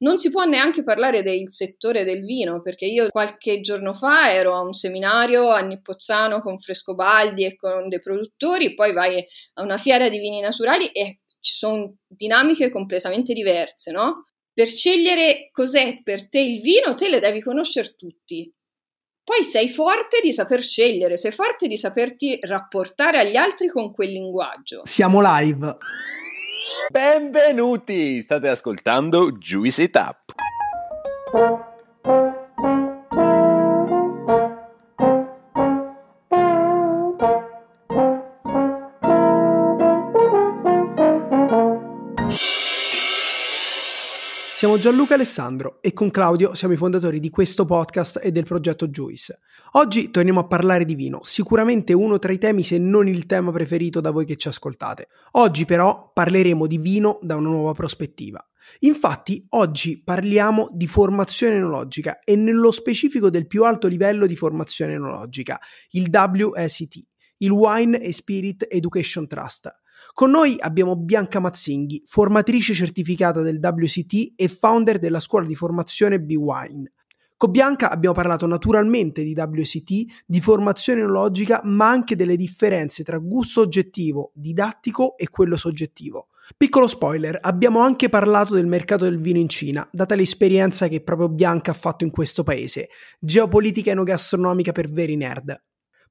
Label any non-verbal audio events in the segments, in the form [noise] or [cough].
Non si può neanche parlare del settore del vino, perché io qualche giorno fa ero a un seminario a Nippozzano con Frescobaldi e con dei produttori, poi vai a una fiera di vini naturali e ci sono dinamiche completamente diverse, no? Per scegliere cos'è per te il vino, te le devi conoscere tutti. Poi sei forte di saper scegliere, sei forte di saperti rapportare agli altri con quel linguaggio. Siamo live. Benvenuti! State ascoltando Juice It Siamo Gianluca Alessandro e con Claudio siamo i fondatori di questo podcast e del progetto Juice. Oggi torniamo a parlare di vino, sicuramente uno tra i temi se non il tema preferito da voi che ci ascoltate. Oggi però parleremo di vino da una nuova prospettiva. Infatti oggi parliamo di formazione enologica e nello specifico del più alto livello di formazione enologica, il WSET, il Wine e Spirit Education Trust con noi abbiamo Bianca Mazzinghi, formatrice certificata del WCT e founder della scuola di formazione B-Wine. Con Bianca abbiamo parlato naturalmente di WCT, di formazione enologica, ma anche delle differenze tra gusto oggettivo, didattico e quello soggettivo. Piccolo spoiler, abbiamo anche parlato del mercato del vino in Cina, data l'esperienza che proprio Bianca ha fatto in questo paese. Geopolitica enogastronomica per veri nerd.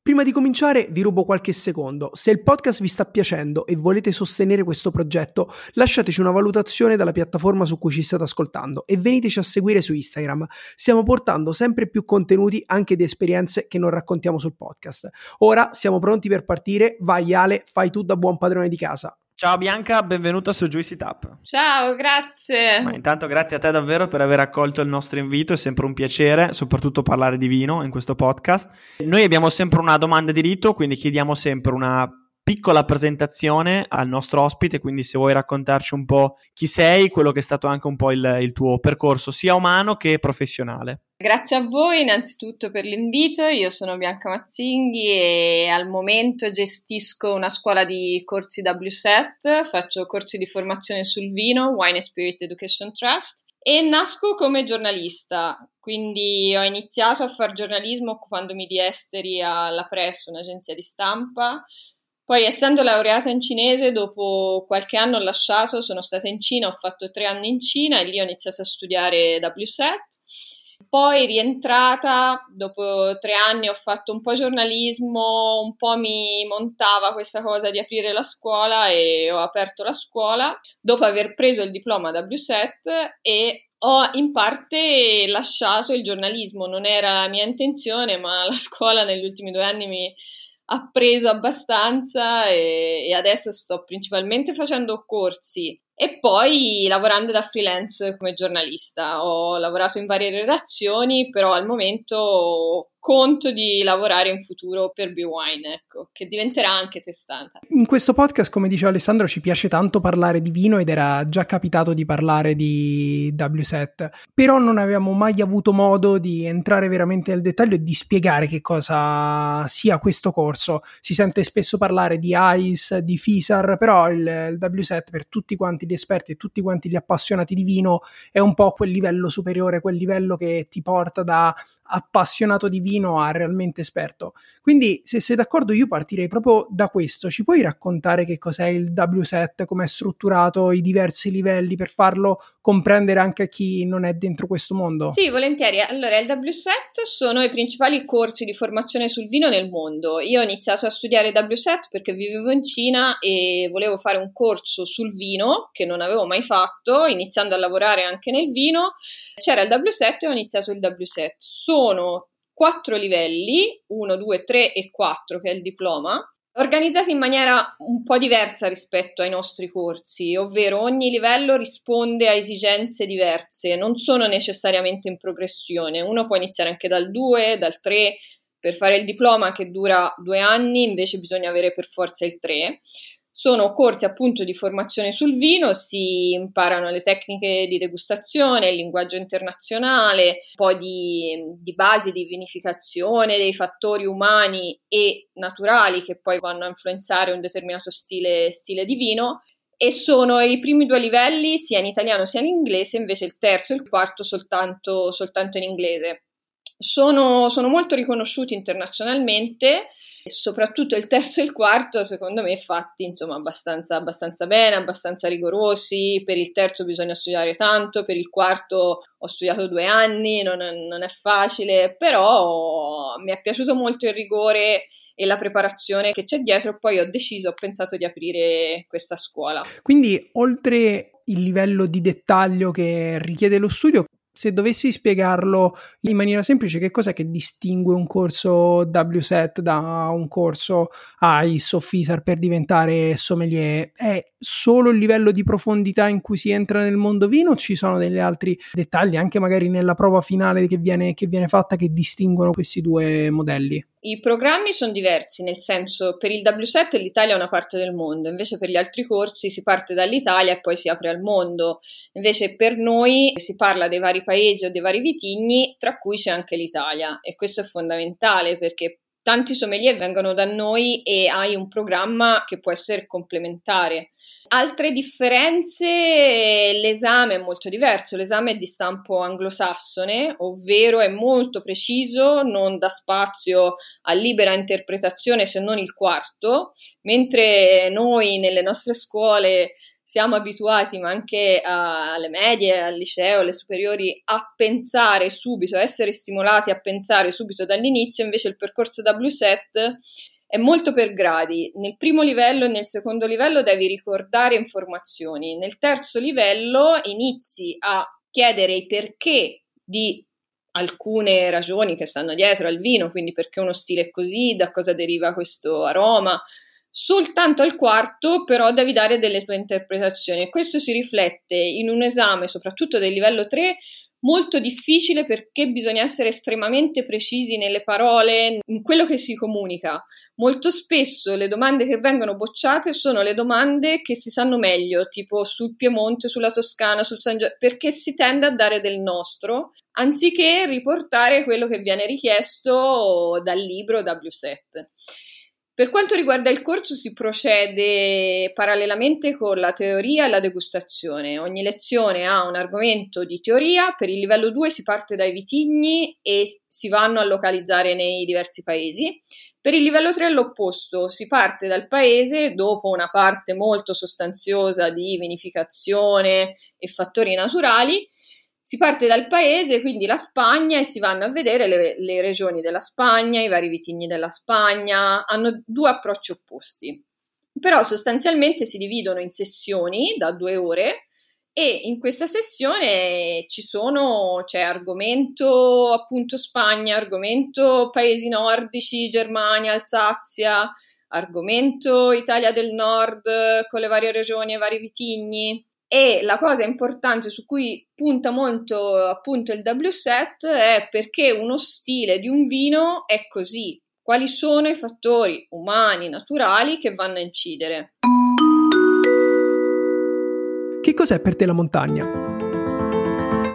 Prima di cominciare vi rubo qualche secondo. Se il podcast vi sta piacendo e volete sostenere questo progetto, lasciateci una valutazione dalla piattaforma su cui ci state ascoltando e veniteci a seguire su Instagram. Stiamo portando sempre più contenuti anche di esperienze che non raccontiamo sul podcast. Ora siamo pronti per partire. Vai Ale, fai tu da buon padrone di casa. Ciao Bianca, benvenuta su Juicy Tap. Ciao, grazie. Ma intanto grazie a te davvero per aver accolto il nostro invito, è sempre un piacere, soprattutto parlare di vino in questo podcast. Noi abbiamo sempre una domanda di rito, quindi chiediamo sempre una piccola presentazione al nostro ospite, quindi se vuoi raccontarci un po' chi sei, quello che è stato anche un po' il, il tuo percorso sia umano che professionale. Grazie a voi innanzitutto per l'invito, io sono Bianca Mazzinghi e al momento gestisco una scuola di corsi WSET, faccio corsi di formazione sul vino, Wine Spirit Education Trust e nasco come giornalista, quindi ho iniziato a fare giornalismo occupandomi di esteri alla Press, un'agenzia di stampa, poi, essendo laureata in cinese, dopo qualche anno ho lasciato, sono stata in Cina, ho fatto tre anni in Cina e lì ho iniziato a studiare WSET. Poi rientrata, dopo tre anni ho fatto un po' giornalismo, un po' mi montava questa cosa di aprire la scuola e ho aperto la scuola dopo aver preso il diploma WSET e ho in parte lasciato il giornalismo, non era la mia intenzione, ma la [laughs] scuola negli ultimi due anni mi appreso abbastanza e, e adesso sto principalmente facendo corsi e poi lavorando da freelance come giornalista. Ho lavorato in varie redazioni, però al momento conto di lavorare in futuro per B-Wine, ecco, che diventerà anche testata. In questo podcast, come diceva Alessandro, ci piace tanto parlare di vino ed era già capitato di parlare di W7, però non avevamo mai avuto modo di entrare veramente nel dettaglio e di spiegare che cosa sia questo corso. Si sente spesso parlare di ICE, di FISAR, però il, il W7 per tutti quanti gli esperti e tutti quanti gli appassionati di vino è un po' quel livello superiore, quel livello che ti porta da appassionato di vino a realmente esperto. Quindi, se sei d'accordo, io partirei proprio da questo. Ci puoi raccontare che cos'è il W7, come è strutturato, i diversi livelli per farlo comprendere anche a chi non è dentro questo mondo? Sì, volentieri. Allora, il W7 sono i principali corsi di formazione sul vino nel mondo. Io ho iniziato a studiare W7 perché vivevo in Cina e volevo fare un corso sul vino che non avevo mai fatto, iniziando a lavorare anche nel vino. C'era il W7 e ho iniziato il W7 sono quattro livelli, 1, 2, 3 e 4, che è il diploma, organizzati in maniera un po' diversa rispetto ai nostri corsi, ovvero ogni livello risponde a esigenze diverse, non sono necessariamente in progressione. Uno può iniziare anche dal 2, dal 3, per fare il diploma che dura due anni, invece bisogna avere per forza il 3. Sono corsi appunto di formazione sul vino, si imparano le tecniche di degustazione, il linguaggio internazionale, un po' di, di basi di vinificazione, dei fattori umani e naturali che poi vanno a influenzare un determinato stile, stile di vino e sono i primi due livelli sia in italiano sia in inglese, invece il terzo e il quarto soltanto, soltanto in inglese. Sono, sono molto riconosciuti internazionalmente soprattutto il terzo e il quarto, secondo me, fatti insomma abbastanza, abbastanza bene, abbastanza rigorosi. Per il terzo bisogna studiare tanto, per il quarto ho studiato due anni, non non è facile, però mi è piaciuto molto il rigore e la preparazione che c'è dietro. Poi ho deciso, ho pensato di aprire questa scuola. Quindi, oltre il livello di dettaglio che richiede lo studio, se dovessi spiegarlo in maniera semplice, che cos'è che distingue un corso WSET da un corso ICE o FISAR per diventare sommelier? È solo il livello di profondità in cui si entra nel mondo vino o ci sono degli altri dettagli, anche magari nella prova finale che viene, che viene fatta, che distinguono questi due modelli? I programmi sono diversi, nel senso per il W7 l'Italia è una parte del mondo, invece per gli altri corsi si parte dall'Italia e poi si apre al mondo. Invece per noi si parla dei vari paesi o dei vari vitigni, tra cui c'è anche l'Italia e questo è fondamentale perché tanti sommelier vengono da noi e hai un programma che può essere complementare. Altre differenze, l'esame è molto diverso, l'esame è di stampo anglosassone, ovvero è molto preciso, non dà spazio a libera interpretazione se non il quarto, mentre noi nelle nostre scuole siamo abituati, ma anche alle medie, al liceo, alle superiori, a pensare subito, a essere stimolati a pensare subito dall'inizio, invece il percorso W7 è molto per gradi. Nel primo livello e nel secondo livello devi ricordare informazioni. Nel terzo livello inizi a chiedere i perché di alcune ragioni che stanno dietro al vino, quindi perché uno stile è così, da cosa deriva questo aroma. Soltanto al quarto, però, devi dare delle tue interpretazioni e questo si riflette in un esame, soprattutto del livello 3, molto difficile perché bisogna essere estremamente precisi nelle parole, in quello che si comunica. Molto spesso le domande che vengono bocciate sono le domande che si sanno meglio, tipo sul Piemonte, sulla Toscana, sul San Giovanni, perché si tende a dare del nostro, anziché riportare quello che viene richiesto dal libro W7. Per quanto riguarda il corso si procede parallelamente con la teoria e la degustazione. Ogni lezione ha un argomento di teoria, per il livello 2 si parte dai vitigni e si vanno a localizzare nei diversi paesi. Per il livello 3 è l'opposto, si parte dal paese dopo una parte molto sostanziosa di vinificazione e fattori naturali si parte dal paese, quindi la Spagna, e si vanno a vedere le, le, regioni della Spagna, i vari vitigni della Spagna, hanno due approcci opposti. Però sostanzialmente si dividono in sessioni da due ore e in questa sessione ci sono, c'è argomento appunto Spagna, argomento paesi nordici, Germania, Alsazia, argomento Italia del Nord con le varie regioni e vari vitigni, e la cosa importante su cui punta molto appunto il W7 è perché uno stile di un vino è così. Quali sono i fattori umani, naturali che vanno a incidere? Che cos'è per te la montagna?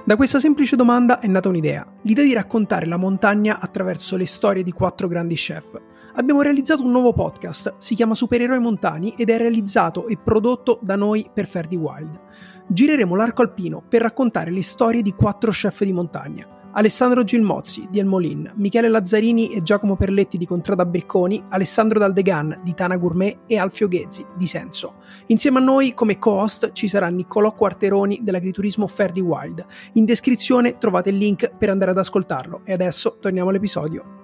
Da questa semplice domanda è nata un'idea, l'idea di raccontare la montagna attraverso le storie di quattro grandi chef. Abbiamo realizzato un nuovo podcast, si chiama Supereroi Montani ed è realizzato e prodotto da noi per Ferdi Wild. Gireremo l'arco alpino per raccontare le storie di quattro chef di montagna. Alessandro Gilmozzi di El Molin, Michele Lazzarini e Giacomo Perletti di Contrada Bricconi, Alessandro Daldegan di Tana Gourmet e Alfio Ghezzi di Senso. Insieme a noi come co-host ci sarà Niccolò Quarteroni dell'agriturismo Ferdi Wild. In descrizione trovate il link per andare ad ascoltarlo e adesso torniamo all'episodio.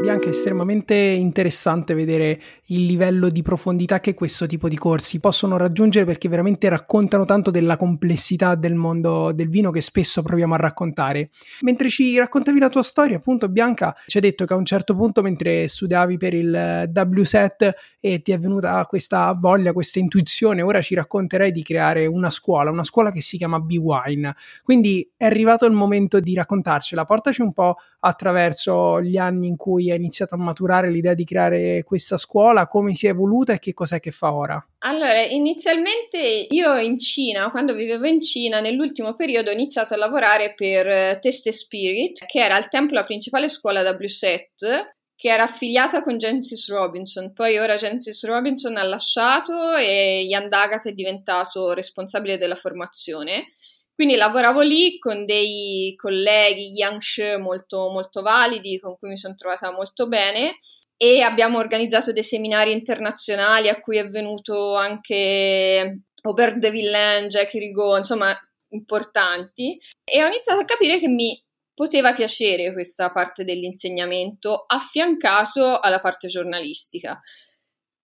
Bianca è estremamente interessante vedere il livello di profondità che questo tipo di corsi possono raggiungere perché veramente raccontano tanto della complessità del mondo del vino che spesso proviamo a raccontare. Mentre ci raccontavi la tua storia, appunto, Bianca ci ha detto che a un certo punto, mentre studiavi per il WSET e ti è venuta questa voglia, questa intuizione, ora ci racconterai di creare una scuola, una scuola che si chiama B-Wine. Quindi è arrivato il momento di raccontarcela. Portaci un po' attraverso gli anni in cui hai iniziato a maturare l'idea di creare questa scuola, come si è evoluta e che cos'è che fa ora? Allora, inizialmente io in Cina, quando vivevo in Cina, nell'ultimo periodo ho iniziato a lavorare per Test Spirit, che era al tempo la principale scuola WSET che era affiliata con Gensis Robinson, poi ora Gensis Robinson ha lasciato e Ian Dagat è diventato responsabile della formazione. Quindi lavoravo lì con dei colleghi Yangshi molto, molto validi, con cui mi sono trovata molto bene e abbiamo organizzato dei seminari internazionali a cui è venuto anche Aubert de Villain, Jackie Rigaud, insomma importanti e ho iniziato a capire che mi poteva piacere questa parte dell'insegnamento affiancato alla parte giornalistica.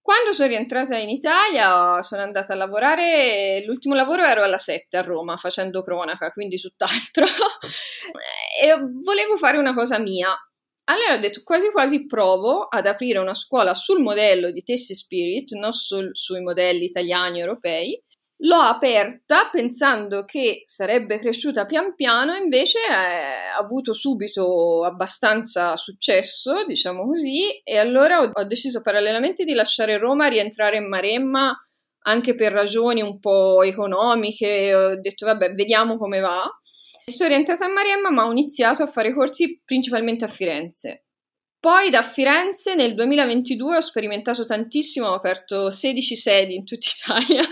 Quando sono rientrata in Italia sono andata a lavorare, l'ultimo lavoro ero alla 7 a Roma facendo cronaca, quindi tutt'altro, [laughs] e volevo fare una cosa mia. Allora ho detto quasi quasi provo ad aprire una scuola sul modello di Tessie Spirit, non sul, sui modelli italiani e europei, L'ho aperta pensando che sarebbe cresciuta pian piano, invece ha avuto subito abbastanza successo, diciamo così, e allora ho, ho deciso parallelamente di lasciare Roma, rientrare in Maremma anche per ragioni un po' economiche. Ho detto, vabbè, vediamo come va. Sono rientrata a Maremma, ma ho iniziato a fare corsi principalmente a Firenze. Poi da Firenze nel 2022 ho sperimentato tantissimo, ho aperto 16 sedi in tutta [laughs] Italia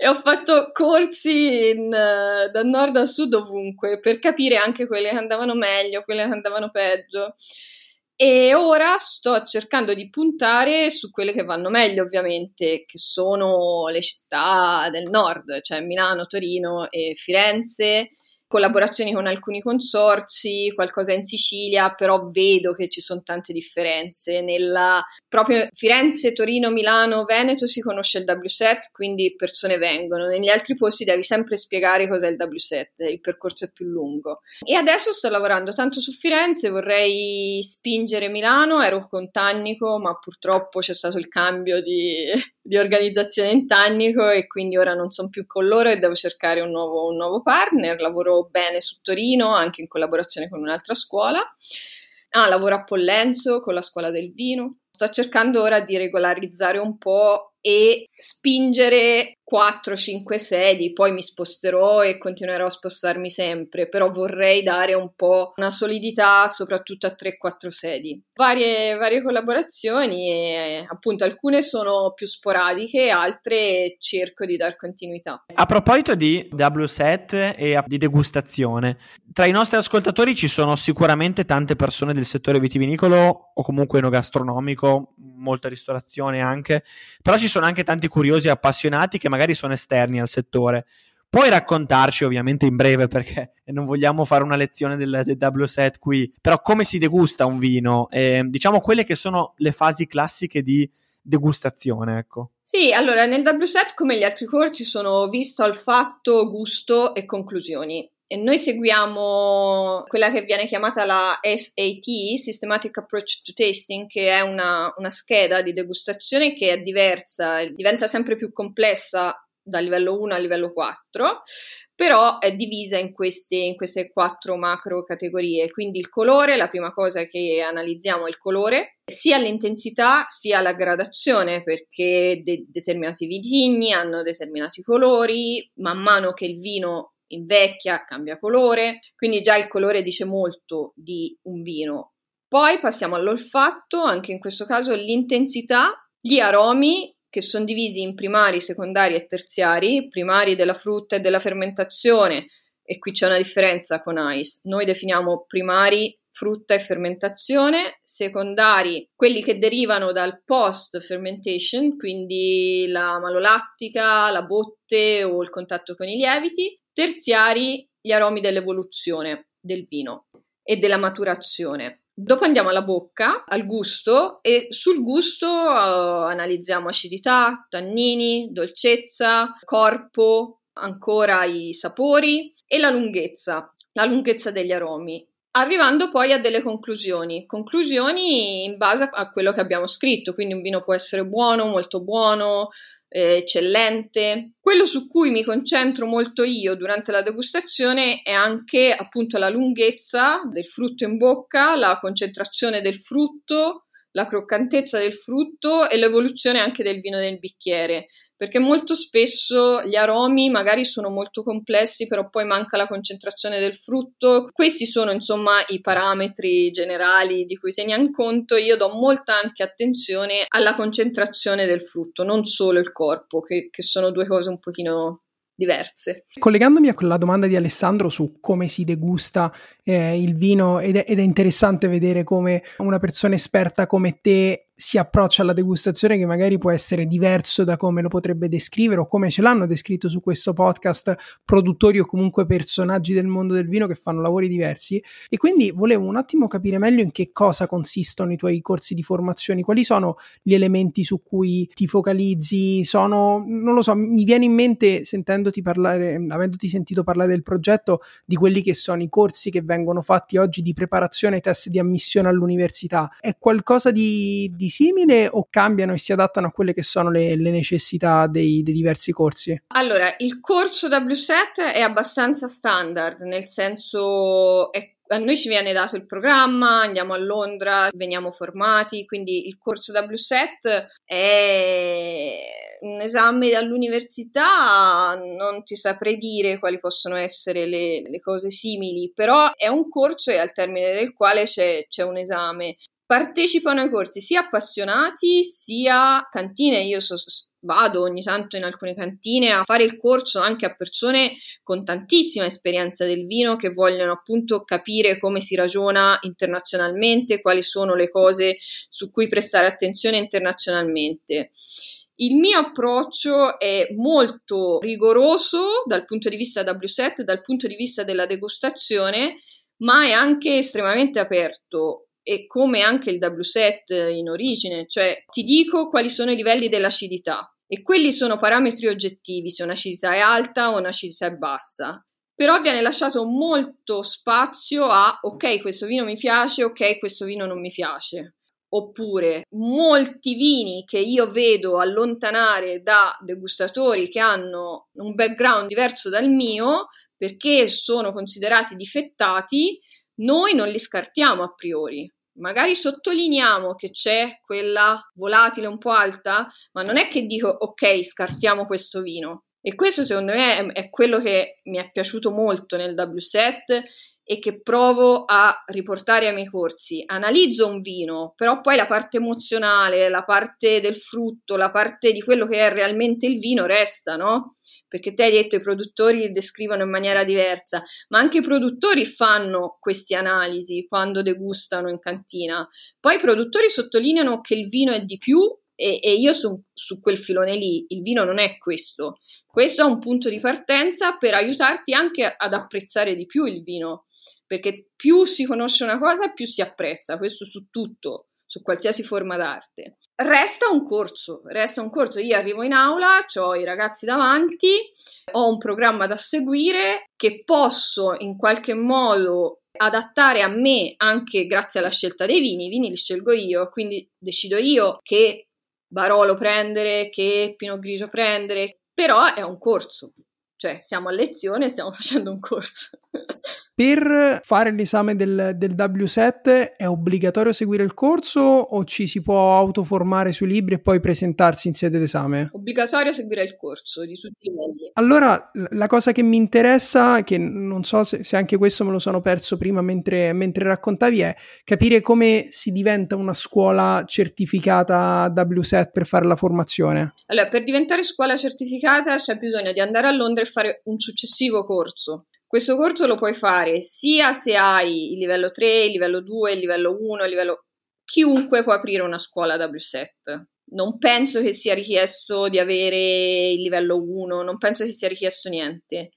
e ho fatto corsi in, uh, da nord a sud ovunque per capire anche quelle che andavano meglio, quelle che andavano peggio. E ora sto cercando di puntare su quelle che vanno meglio, ovviamente, che sono le città del nord, cioè Milano, Torino e Firenze collaborazioni con alcuni consorzi, qualcosa in Sicilia, però vedo che ci sono tante differenze. Nella proprio Firenze, Torino, Milano, Veneto si conosce il W7, quindi persone vengono. Negli altri posti devi sempre spiegare cos'è il W7, il percorso è più lungo. E adesso sto lavorando tanto su Firenze, vorrei spingere Milano, ero con Tannico, ma purtroppo c'è stato il cambio di, di organizzazione in Tannico e quindi ora non sono più con loro e devo cercare un nuovo, un nuovo partner. Lavoro bene su Torino, anche in collaborazione con un'altra scuola. Ah, lavoro a Pollenzo con la scuola del vino. Sto cercando ora di regolarizzare un po' e spingere 4-5 sedi, poi mi sposterò e continuerò a spostarmi sempre, però vorrei dare un po' una solidità soprattutto a 3-4 sedi. Varie, varie collaborazioni e appunto alcune sono più sporadiche, altre cerco di dar continuità. A proposito di W7 e di degustazione, tra i nostri ascoltatori ci sono sicuramente tante persone del settore vitivinicolo o comunque enogastronomico, molta ristorazione anche, però ci sono anche tanti curiosi e appassionati che magari sono esterni al settore. Puoi raccontarci, ovviamente in breve, [laughs] perché non vogliamo fare una lezione del, del W7 qui, però come si degusta un vino? Eh, diciamo quelle che sono le fasi classiche di degustazione, ecco. Sì, allora nel W7 come gli altri corsi sono visto al fatto, gusto e conclusioni. E noi seguiamo quella che viene chiamata la SAT, Systematic Approach to Tasting, che è una, una scheda di degustazione che è diversa, diventa sempre più complessa da livello 1 a livello 4, però è divisa in queste, in queste, quattro macro categorie. Quindi il colore, la prima cosa che analizziamo è il colore, sia l'intensità sia la gradazione, perché de- determinati vitigni hanno determinati colori, man mano che il vino invecchia, cambia colore, quindi già il colore dice molto di un vino. Poi passiamo all'olfatto, anche in questo caso l'intensità, gli aromi che sono divisi in primari, secondari e terziari, primari della frutta e della fermentazione, e qui c'è una differenza con ICE. Noi definiamo primari frutta e fermentazione, secondari quelli che derivano dal post fermentation, quindi la malolattica, la botte o il contatto con i lieviti, terziari gli aromi dell'evoluzione del vino e della maturazione. Dopo andiamo alla bocca, al gusto e sul gusto uh, analizziamo acidità, tannini, dolcezza, corpo, ancora i sapori e la lunghezza, la lunghezza degli aromi. Arrivando poi a delle conclusioni, conclusioni in base a quello che abbiamo scritto, quindi un vino può essere buono, molto buono, eh, eccellente. Quello su cui mi concentro molto io durante la degustazione è anche appunto la lunghezza del frutto in bocca, la concentrazione del frutto, la croccantezza del frutto e l'evoluzione anche del vino nel bicchiere, perché molto spesso gli aromi magari sono molto complessi, però poi manca la concentrazione del frutto. Questi sono insomma i parametri generali di cui teniamo conto. Io do molta anche attenzione alla concentrazione del frutto, non solo il corpo, che, che sono due cose un pochino diverse. Collegandomi a quella domanda di Alessandro su come si degusta eh, il vino ed è, ed è interessante vedere come una persona esperta come te si approccia alla degustazione che magari può essere diverso da come lo potrebbe descrivere o come ce l'hanno descritto su questo podcast produttori o comunque personaggi del mondo del vino che fanno lavori diversi. E quindi volevo un attimo capire meglio in che cosa consistono i tuoi corsi di formazione, quali sono gli elementi su cui ti focalizzi, sono, non lo so, mi viene in mente sentendoti parlare, avendoti sentito parlare del progetto, di quelli che sono i corsi che vengono fatti oggi di preparazione ai test di ammissione all'università, è qualcosa di, di di simile o cambiano e si adattano a quelle che sono le, le necessità dei, dei, diversi corsi? Allora, il corso W7 è abbastanza standard, nel senso è a noi ci viene dato il programma, andiamo a Londra, veniamo formati, quindi il corso W7 è un esame all'università, non ti saprei dire quali possono essere le, le, cose simili, però è un corso e al termine del quale c'è, c'è un esame. Partecipano ai corsi sia appassionati sia cantine. Io so, vado ogni tanto in alcune cantine a fare il corso anche a persone con tantissima esperienza del vino che vogliono appunto capire come si ragiona internazionalmente, quali sono le cose su cui prestare attenzione internazionalmente. Il mio approccio è molto rigoroso dal punto di vista W7, dal punto di vista della degustazione, ma è anche estremamente aperto e come anche il W7 in origine, cioè ti dico quali sono i livelli dell'acidità e quelli sono parametri oggettivi, se un'acidità è alta o un'acidità è bassa. Però viene lasciato molto spazio a ok, questo vino mi piace, ok, questo vino non mi piace. Oppure molti vini che io vedo allontanare da degustatori che hanno un background diverso dal mio perché sono considerati difettati, noi non li scartiamo a priori magari sottolineiamo che c'è quella volatile un po' alta, ma non è che dico ok, scartiamo questo vino. E questo secondo me è, è quello che mi è piaciuto molto nel W7 e che provo a riportare ai miei corsi. Analizzo un vino, però poi la parte emozionale, la parte del frutto, la parte di quello che è realmente il vino resta, no? Perché te hai detto i produttori descrivono in maniera diversa, ma anche i produttori fanno queste analisi quando degustano in cantina. Poi i produttori sottolineano che il vino è di più e, e io su, su quel filone lì, il vino non è questo. Questo è un punto di partenza per aiutarti anche ad apprezzare di più il vino, perché più si conosce una cosa, più si apprezza, questo su tutto su qualsiasi forma d'arte. Resta un corso, resta un corso. Io arrivo in aula, ho i ragazzi davanti, ho un programma da seguire che posso in qualche modo adattare a me anche grazie alla scelta dei vini. I vini li scelgo io, quindi decido io che Barolo prendere, che Pinot Grigio prendere, però è un corso, cioè siamo a lezione e stiamo [laughs] facendo un corso. Per fare l'esame del, del, W7 è obbligatorio seguire il corso o ci si può autoformare sui libri e poi presentarsi in sede d'esame? Obbligatorio seguire il corso di tutti i livelli. Allora, la cosa che mi interessa, che non so se, se anche questo me lo sono perso prima mentre, mentre, raccontavi, è capire come si diventa una scuola certificata W7 per fare la formazione. Allora, per diventare scuola certificata c'è bisogno di andare a Londra e fare un successivo corso. Questo corso lo puoi fare sia se hai il livello 3, il livello 2, il livello 1, il livello... Chiunque può aprire una scuola W7. Non penso che sia richiesto di avere il livello 1, non penso che sia richiesto niente.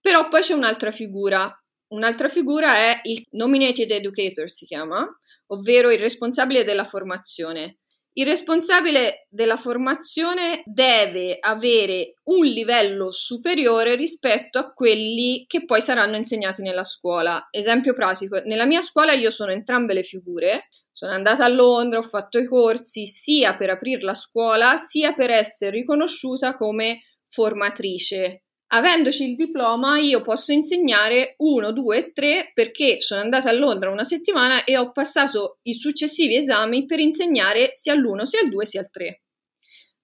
Però poi c'è un'altra figura. Un'altra figura è il Nominated Educator, si chiama, ovvero il responsabile della formazione. Il responsabile della formazione deve avere un livello superiore rispetto a quelli che poi saranno insegnati nella scuola. Esempio pratico, nella mia scuola io sono entrambe le figure, sono andata a Londra, ho fatto i corsi sia per aprire la scuola, sia per essere riconosciuta come formatrice Avendoci il diploma, io posso insegnare 1, 2, 3 perché sono andata a Londra una settimana e ho passato i successivi esami per insegnare sia l'1, sia il 2, sia il 3.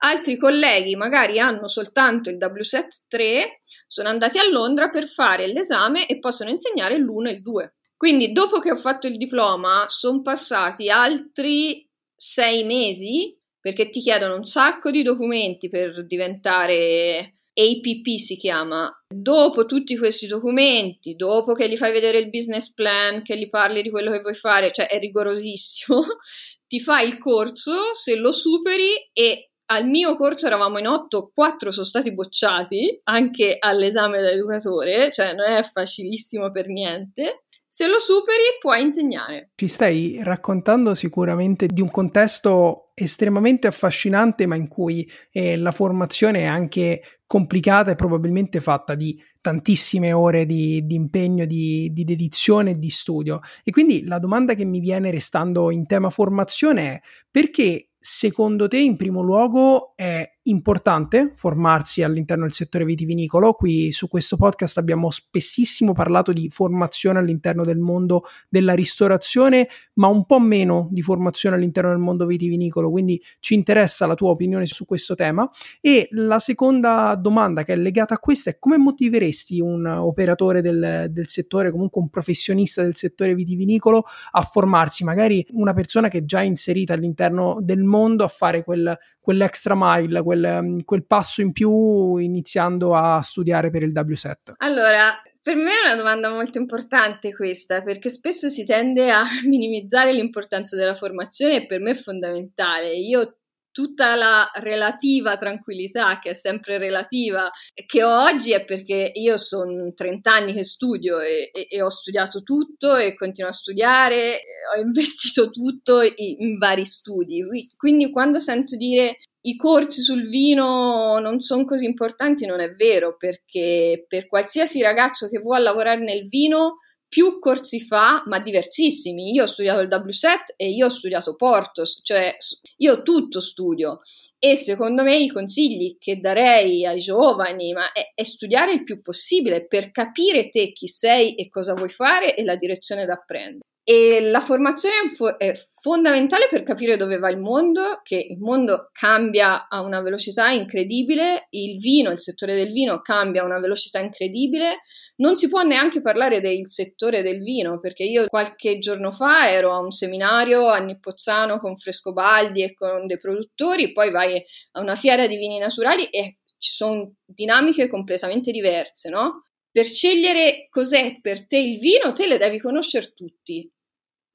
Altri colleghi magari hanno soltanto il WSET 3, sono andati a Londra per fare l'esame e possono insegnare l'1 e il 2. Quindi dopo che ho fatto il diploma sono passati altri sei mesi perché ti chiedono un sacco di documenti per diventare APP si chiama. Dopo tutti questi documenti, dopo che gli fai vedere il business plan, che gli parli di quello che vuoi fare, cioè è rigorosissimo, [laughs] ti fai il corso, se lo superi e al mio corso eravamo in otto, quattro sono stati bocciati anche all'esame da educatore, cioè non è facilissimo per niente. Se lo superi puoi insegnare. Ci stai raccontando sicuramente di un contesto estremamente affascinante, ma in cui eh, la formazione è anche complicata e probabilmente fatta di tantissime ore di, di impegno, di, di, dedizione e di studio. E quindi la domanda che mi viene restando in tema formazione è perché secondo te in primo luogo è importante formarsi all'interno del settore vitivinicolo? Qui su questo podcast abbiamo spessissimo parlato di formazione all'interno del mondo della ristorazione, ma un po' meno di formazione all'interno del mondo vitivinicolo, quindi ci interessa la tua opinione su questo tema. E la seconda domanda che è legata a questa è come motiveresti un operatore del, del settore, comunque un professionista del settore vitivinicolo a formarsi, magari una persona che è già inserita all'interno del mondo a fare quel, quell'extra mile, quel, quel passo in più iniziando a studiare per il W7? Allora, per me è una domanda molto importante questa, perché spesso si tende a [laughs] minimizzare l'importanza della formazione e per me è fondamentale. Io tutta la relativa tranquillità, che è sempre relativa, che ho oggi è perché io sono 30 anni che studio e, e, e ho studiato tutto e continuo a studiare, ho investito tutto in, in vari studi. Quindi quando sento dire i corsi sul vino non sono così importanti, non è vero, perché per qualsiasi ragazzo che vuole lavorare nel vino più corsi fa, ma diversissimi. Io ho studiato il WSET e io ho studiato Portos, cioè io tutto studio. E secondo me i consigli che darei ai giovani è, è studiare il più possibile per capire te chi sei e cosa vuoi fare e la direzione da prendere. E la formazione è fondamentale per capire dove va il mondo, che il mondo cambia a una velocità incredibile, il vino, il settore del vino cambia a una velocità incredibile, non si può neanche parlare del settore del vino, perché io qualche giorno fa ero a un seminario a Nippozzano con Frescobaldi e con dei produttori, poi vai a una fiera di vini naturali e ci sono dinamiche completamente diverse, no? Per scegliere cos'è per te il vino, te le devi conoscere tutti.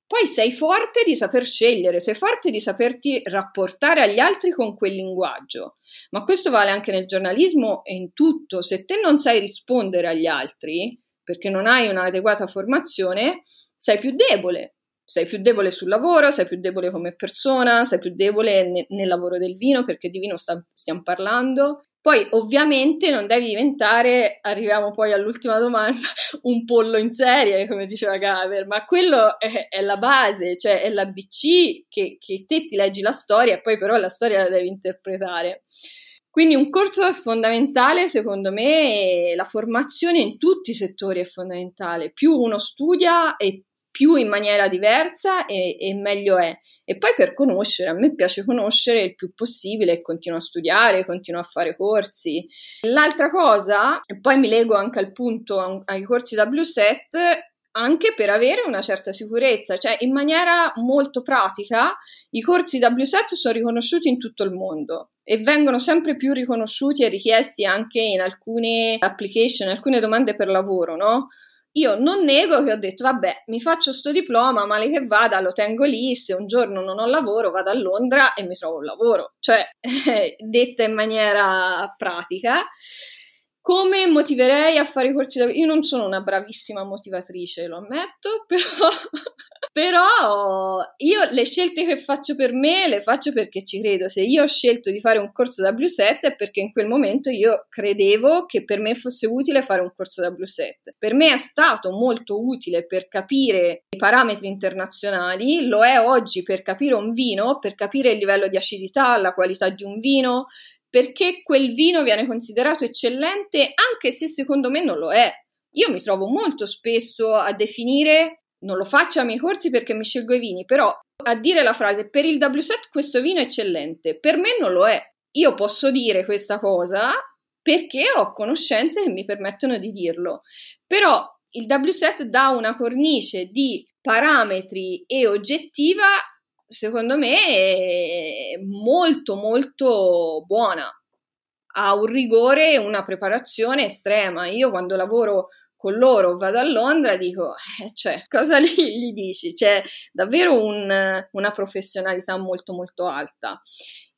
Poi sei forte di saper scegliere, sei forte di saperti rapportare agli altri con quel linguaggio. Ma questo vale anche nel giornalismo e in tutto. Se te non sai rispondere agli altri, perché non hai un'adeguata formazione, sei più debole. Sei più debole sul lavoro, sei più debole come persona, sei più debole ne- nel lavoro del vino, perché di vino sta- stiamo parlando, poi ovviamente non devi diventare, arriviamo poi all'ultima domanda, [laughs] un pollo in serie, come diceva Gaver, ma quello è, è la base, cioè è l'ABC che, che te ti leggi la storia e poi però la storia la devi interpretare. Quindi un corso è fondamentale, secondo me, la formazione in tutti i settori è fondamentale. Più uno studia e più in maniera diversa e, e, meglio è. E poi per conoscere, a me piace conoscere il più possibile continuo a studiare, continuo a fare corsi. L'altra cosa, e poi mi leggo anche al punto ai corsi WSET, anche per avere una certa sicurezza, cioè in maniera molto pratica i corsi WSET sono riconosciuti in tutto il mondo e vengono sempre più riconosciuti e richiesti anche in alcune application, alcune domande per lavoro, no? Io non nego che ho detto, vabbè, mi faccio sto diploma, male che vada, lo tengo lì, se un giorno non ho lavoro vado a Londra e mi trovo un lavoro, cioè [laughs] detta in maniera pratica. Come motiverei a fare i corsi da... Io non sono una bravissima motivatrice, lo ammetto, [laughs] però, però io le scelte che faccio per me le faccio perché ci credo. Se io ho scelto di fare un corso W7 è perché in quel momento io credevo che per me fosse utile fare un corso W7. Per me è stato molto utile per capire i parametri internazionali, lo è oggi per capire un vino, per capire il livello di acidità, la qualità di un vino, perché quel vino viene considerato eccellente anche se secondo me non lo è. Io mi trovo molto spesso a definire, non lo faccio ai miei corsi perché mi scelgo i vini, però a dire la frase per il W7 questo vino è eccellente, per me non lo è. Io posso dire questa cosa perché ho conoscenze che mi permettono di dirlo. Però il W7 dà una cornice di parametri e oggettiva secondo me è molto molto buona. Ha un rigore e una preparazione estrema. Io quando lavoro con loro vado a Londra dico, eh, cioè, cosa gli, gli dici? C'è davvero un, una professionalità molto molto alta.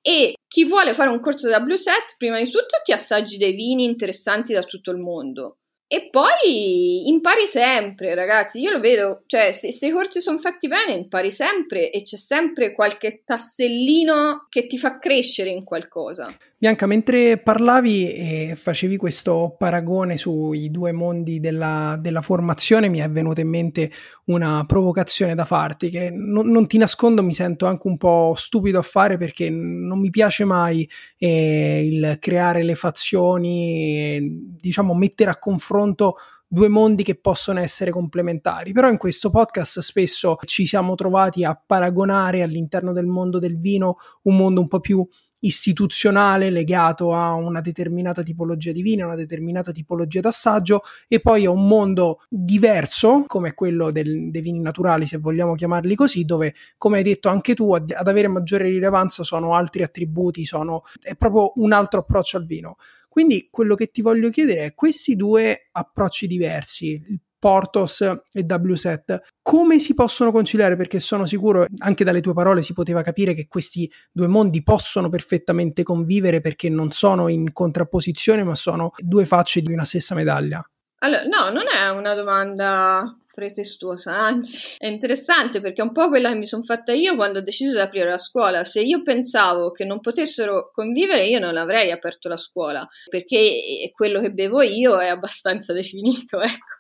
E chi vuole fare un corso W7, prima di tutto ti assaggi dei vini interessanti da tutto il mondo. E poi impari sempre, ragazzi. Io lo vedo, cioè, se, se i corsi sono fatti bene, impari sempre e c'è sempre qualche tassellino che ti fa crescere in qualcosa. Bianca, mentre parlavi e facevi questo paragone sui due mondi della, della, formazione, mi è venuta in mente una provocazione da farti che non, non, ti nascondo, mi sento anche un po' stupido a fare perché non mi piace mai eh, il creare le fazioni, diciamo mettere a confronto due mondi che possono essere complementari. Però in questo podcast spesso ci siamo trovati a paragonare all'interno del mondo del vino un mondo un po' più istituzionale legato a una determinata tipologia di vino, una determinata tipologia d'assaggio e poi a un mondo diverso come quello del, dei vini naturali, se vogliamo chiamarli così, dove, come hai detto anche tu, ad, ad avere maggiore rilevanza sono altri attributi, sono, è proprio un altro approccio al vino. Quindi quello che ti voglio chiedere è questi due approcci diversi, il Portos e W7. Come si possono conciliare? Perché sono sicuro, anche dalle tue parole si poteva capire che questi due mondi possono perfettamente convivere perché non sono in contrapposizione, ma sono due facce di una stessa medaglia. Allora, no, non è una domanda pretestuosa, anzi [laughs] è interessante perché è un po' quella che mi sono fatta io quando ho deciso di aprire la scuola. Se io pensavo che non potessero convivere, io non avrei aperto la scuola perché quello che bevo io è abbastanza [laughs] definito. Ecco.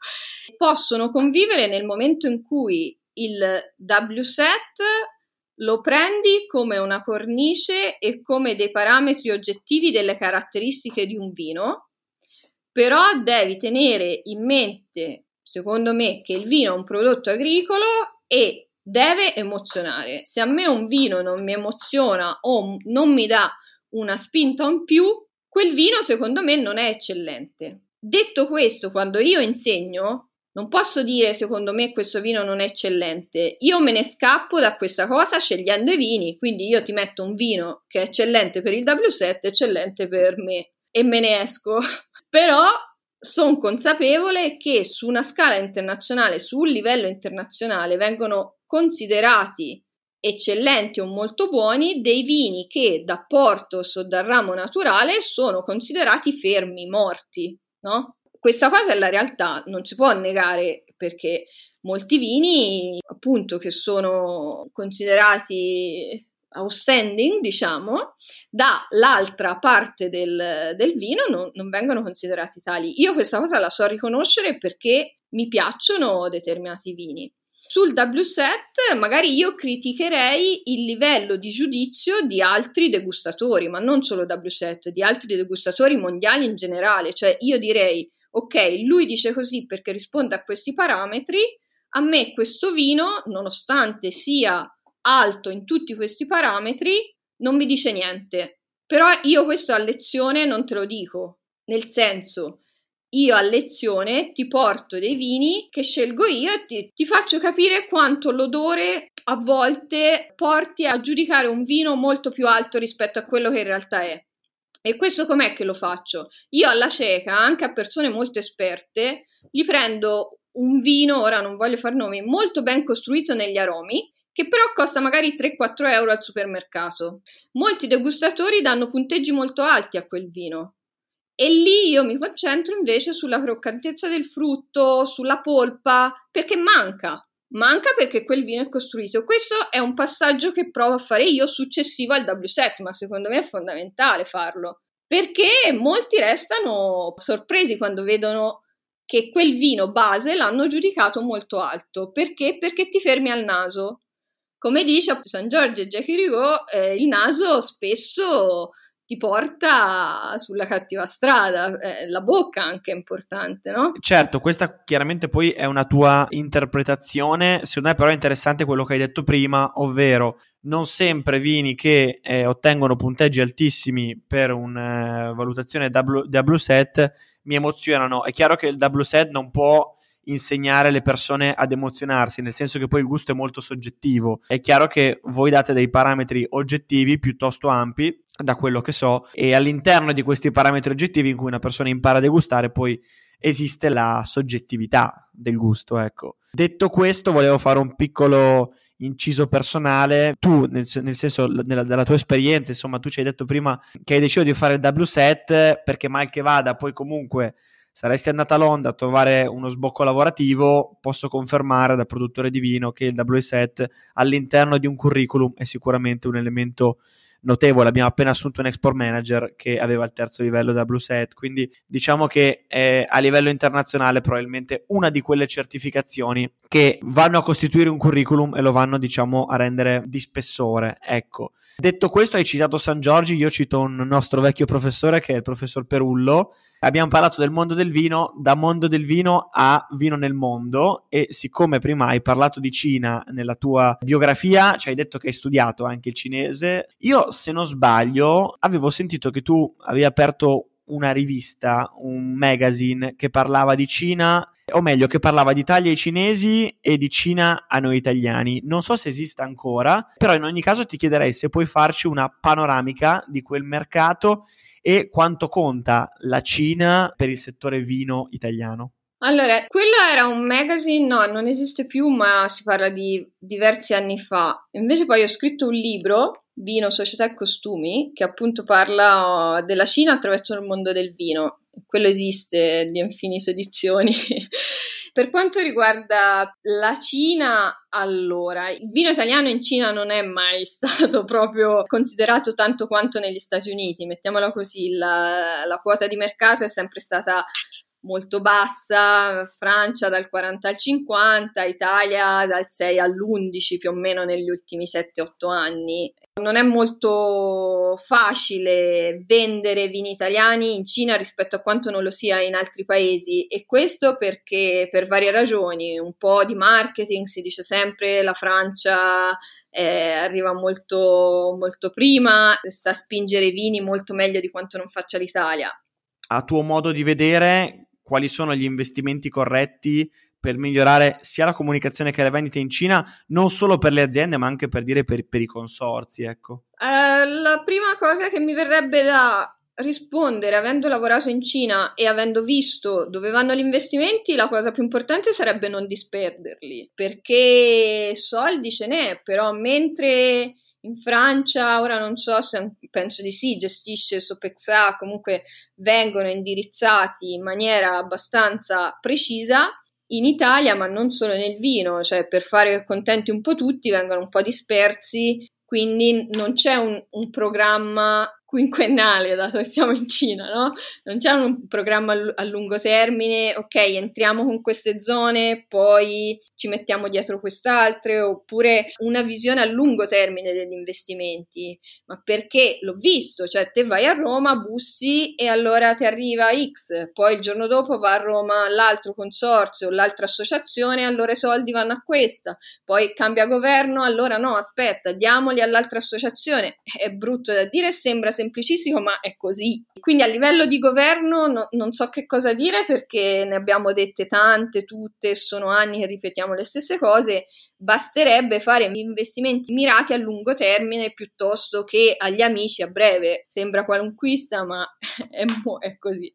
Possono convivere nel momento in cui il W-set lo prendi come una cornice e come dei parametri oggettivi delle caratteristiche di un vino, però devi tenere in mente secondo me, che il vino è un prodotto agricolo e deve emozionare. Se a me un vino non mi emoziona o non mi dà una spinta in più, quel vino secondo me non è eccellente. Detto questo, quando io insegno, non posso dire secondo me questo vino non è eccellente. Io me ne scappo da questa cosa scegliendo i vini, quindi io ti metto un vino che è eccellente per il W7, eccellente per me e me ne esco. [laughs] Però sono consapevole che su una scala internazionale, su un livello internazionale, vengono considerati eccellenti o molto buoni dei vini che da Portos o dal ramo naturale sono considerati fermi, morti, no? Questa cosa è la realtà, non si può negare perché molti vini, appunto, che sono considerati outstanding, diciamo, dall'altra parte del, del vino non, non, vengono considerati tali. Io questa cosa la so riconoscere perché mi piacciono determinati vini. Sul W7 magari io criticherei il livello di giudizio di altri degustatori, ma non solo W7, di altri degustatori mondiali in generale, cioè io direi ok, lui dice così perché risponde a questi parametri, a me questo vino, nonostante sia alto in tutti questi parametri, non mi dice niente. Però io questo a lezione non te lo dico, nel senso, io a lezione ti porto dei vini che scelgo io e ti, ti, faccio capire quanto l'odore a volte porti a giudicare un vino molto più alto rispetto a quello che in realtà è. E questo com'è che lo faccio? Io alla cieca, anche a persone molto esperte, gli prendo un vino, ora non voglio far nomi, molto ben costruito negli aromi che però costa magari 3-4 euro al supermercato. Molti degustatori danno punteggi molto alti a quel vino. E lì io mi concentro invece sulla croccantezza del frutto, sulla polpa, perché manca. Manca perché quel vino è costruito. Questo è un passaggio che provo a fare io successivo al W7, ma secondo me è fondamentale farlo. Perché molti restano sorpresi quando vedono che quel vino base l'hanno giudicato molto alto. Perché? Perché ti fermi al naso come dice San Giorgio e Jackie Rigaud, eh, il naso spesso ti porta sulla cattiva strada. Eh, la bocca anche è importante, no? Certo, questa chiaramente poi è una tua interpretazione. Secondo me, però, è interessante quello che hai detto prima, ovvero non sempre vini che eh, ottengono punteggi altissimi per una uh, valutazione W set mi emozionano. È chiaro che il W set non può insegnare le persone ad emozionarsi, nel senso che poi il gusto è molto soggettivo. È chiaro che voi date dei parametri oggettivi piuttosto ampi, da quello che so, e all'interno di questi parametri oggettivi in cui una persona impara a degustare, poi esiste la soggettività del gusto, ecco. Detto questo, volevo fare un piccolo inciso personale. Tu, nel, nel senso, nella, della tua esperienza, insomma, tu ci hai detto prima che hai deciso di fare il W set perché mal che vada, poi comunque saresti andata a Londra a trovare uno sbocco lavorativo, posso confermare da produttore di vino che il W7 all'interno di un curriculum è sicuramente un elemento notevole. Abbiamo appena assunto un export manager che aveva il terzo livello W7, quindi diciamo che è a livello internazionale probabilmente una di quelle certificazioni che vanno a costituire un curriculum e lo vanno, diciamo, a rendere di spessore. Ecco. Detto questo, hai citato San Giorgi, io cito un nostro vecchio professore che è il professor Perullo. Abbiamo parlato del mondo del vino, da mondo del vino a vino nel mondo e siccome prima hai parlato di Cina nella tua biografia, ci hai detto che hai studiato anche il cinese, io se non sbaglio avevo sentito che tu avevi aperto una rivista, un magazine che parlava di Cina o meglio che parlava di Italia ai cinesi e di Cina a noi italiani. Non so se esista ancora, però in ogni caso ti chiederei se puoi farci una panoramica di quel mercato e quanto conta la Cina per il settore vino italiano. Allora, quello era un magazine, no, non esiste più, ma si parla di diversi anni fa. Invece poi ho scritto un libro, Vino, Società e Costumi, che appunto parla della Cina attraverso il mondo del vino quello esiste di Infinis Edizioni. [laughs] per quanto riguarda la Cina, allora, il vino italiano in Cina non è mai [laughs] stato proprio considerato tanto quanto negli Stati Uniti, mettiamola così, la, la quota di mercato è sempre stata molto bassa, Francia dal 40 al 50, Italia dal 6 all'11 più o meno negli ultimi 7-8 anni. Non è molto facile vendere vini italiani in Cina rispetto a quanto non lo sia in altri paesi e questo perché per varie ragioni, un po' di marketing, si dice sempre la Francia eh, arriva molto, molto prima, sa spingere i vini molto meglio di quanto non faccia l'Italia. A tuo modo di vedere, quali sono gli investimenti corretti per migliorare sia la comunicazione che le vendite in Cina, non solo per le aziende, ma anche per dire per, per i consorzi, ecco? Uh, la prima cosa che mi verrebbe da rispondere, avendo lavorato in Cina e avendo visto dove vanno gli investimenti, la cosa più importante sarebbe non disperderli, perché soldi ce n'è, però mentre in Francia, ora non so se penso di sì, gestisce Sopexa, comunque vengono indirizzati in maniera abbastanza precisa, in Italia, ma non solo nel vino, cioè per fare contenti un po' tutti vengono un po' dispersi, quindi non c'è un, un programma quinquennale, dato che siamo in Cina, no? Non c'è un programma a lungo termine, ok, entriamo con queste zone, poi ci mettiamo dietro quest'altre, oppure una visione a lungo termine degli investimenti. Ma perché l'ho visto, cioè te vai a Roma, bussi e allora ti arriva X, poi il giorno dopo va a Roma l'altro consorzio, l'altra associazione, allora i soldi vanno a questa, poi cambia governo, allora no, aspetta, diamoli all'altra associazione. È brutto da dire, sembra semplicissimo, ma è così. Quindi a livello di governo no, non so che cosa dire perché ne abbiamo dette tante, tutte, sono anni che ripetiamo le stesse cose. Basterebbe fare investimenti mirati a lungo termine piuttosto che agli amici a breve. Sembra qualunquista, ma [laughs] è, è così.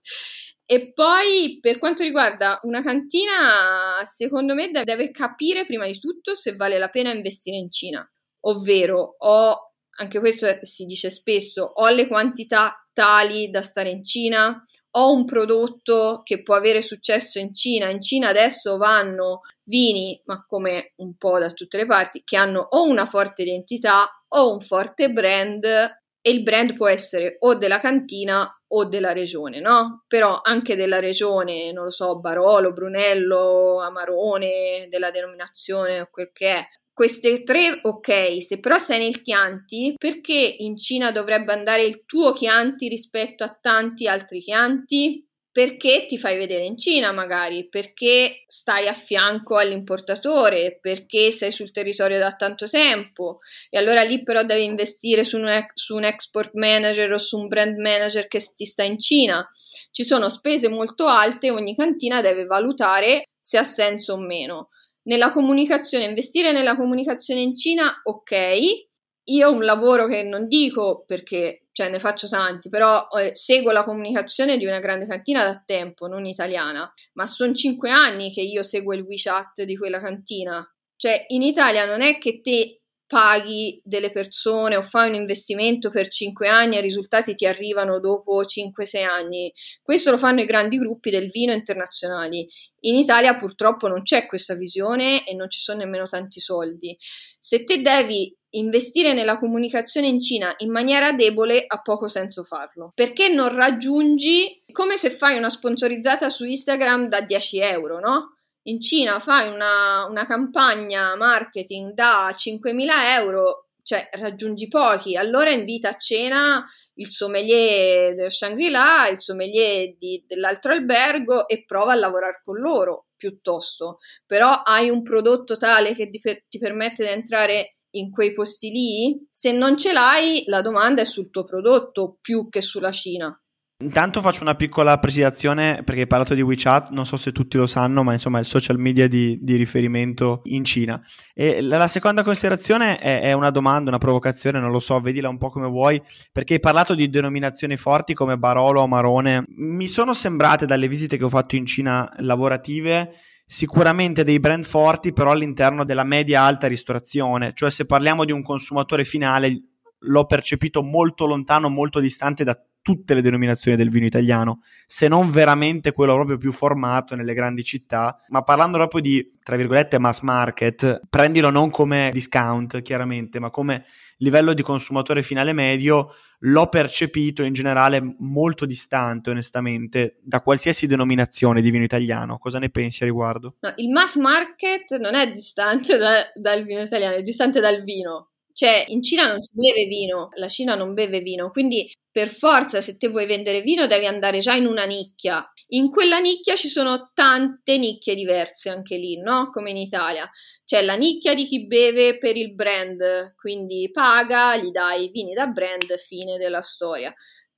E poi per quanto riguarda una cantina, secondo me deve capire prima di tutto se vale la pena investire in Cina. Ovvero, ho anche questo si dice spesso, ho le quantità tali da stare in Cina, ho un prodotto che può avere successo in Cina. In Cina adesso vanno vini, ma come un po' da tutte le parti, che hanno o una forte identità o un forte brand e il brand può essere o della cantina o della regione, no? Però anche della regione, non lo so, Barolo, Brunello, Amarone, della denominazione o quel che è, queste tre, ok, se però sei nel Chianti, perché in Cina dovrebbe andare il tuo Chianti rispetto a tanti altri Chianti? perché ti fai vedere in Cina magari, perché stai a fianco all'importatore, perché sei sul territorio da tanto tempo e allora lì però devi investire su un, su un export manager o su un brand manager che ti sta in Cina. Ci sono spese molto alte, ogni cantina deve valutare se ha senso o meno. Nella comunicazione, investire nella comunicazione in Cina, ok. Io ho un lavoro che non dico perché cioè ne faccio tanti, però eh, seguo la comunicazione di una grande cantina da tempo, non italiana, ma sono cinque anni che io seguo il WeChat di quella cantina. Cioè in Italia non è che te paghi delle persone o fai un investimento per 5 anni e i risultati ti arrivano dopo 5-6 anni. Questo lo fanno i grandi gruppi del vino internazionali. In Italia purtroppo non c'è questa visione e non ci sono nemmeno tanti soldi. Se te devi investire nella comunicazione in Cina in maniera debole ha poco senso farlo perché non raggiungi come se fai una sponsorizzata su Instagram da 10 euro, no? In Cina fai una, una campagna marketing da 5.000 euro, cioè raggiungi pochi, allora invita a cena il sommelier del Shangri-La, il sommelier di, dell'altro albergo e prova a lavorare con loro piuttosto. Però hai un prodotto tale che ti, ti permette di entrare in quei posti lì? Se non ce l'hai, la domanda è sul tuo prodotto più che sulla Cina. Intanto faccio una piccola precisazione perché hai parlato di WeChat, non so se tutti lo sanno, ma insomma è il social media di, di riferimento in Cina. E la, la seconda considerazione è, è, una domanda, una provocazione, non lo so, vedila un po' come vuoi, perché hai parlato di denominazioni forti come Barolo o Marone. Mi sono sembrate dalle visite che ho fatto in Cina lavorative sicuramente dei brand forti, però all'interno della media alta ristorazione, cioè se parliamo di un consumatore finale l'ho percepito molto lontano, molto distante da tutte le denominazioni del vino italiano, se non veramente quello proprio più formato nelle grandi città, ma parlando proprio di, tra virgolette, mass market, prendilo non come discount, chiaramente, ma come livello di consumatore finale medio, l'ho percepito in generale molto distante, onestamente, da qualsiasi denominazione di vino italiano. Cosa ne pensi a riguardo? No, il mass market non è distante da, dal vino italiano, è distante dal vino. Cioè, in Cina non si beve vino, la Cina non beve vino, quindi per forza se te vuoi vendere vino devi andare già in una nicchia. In quella nicchia ci sono tante nicchie diverse anche lì, no? Come in Italia. C'è la nicchia di chi beve per il brand, quindi paga, gli dai vini da brand, fine della storia.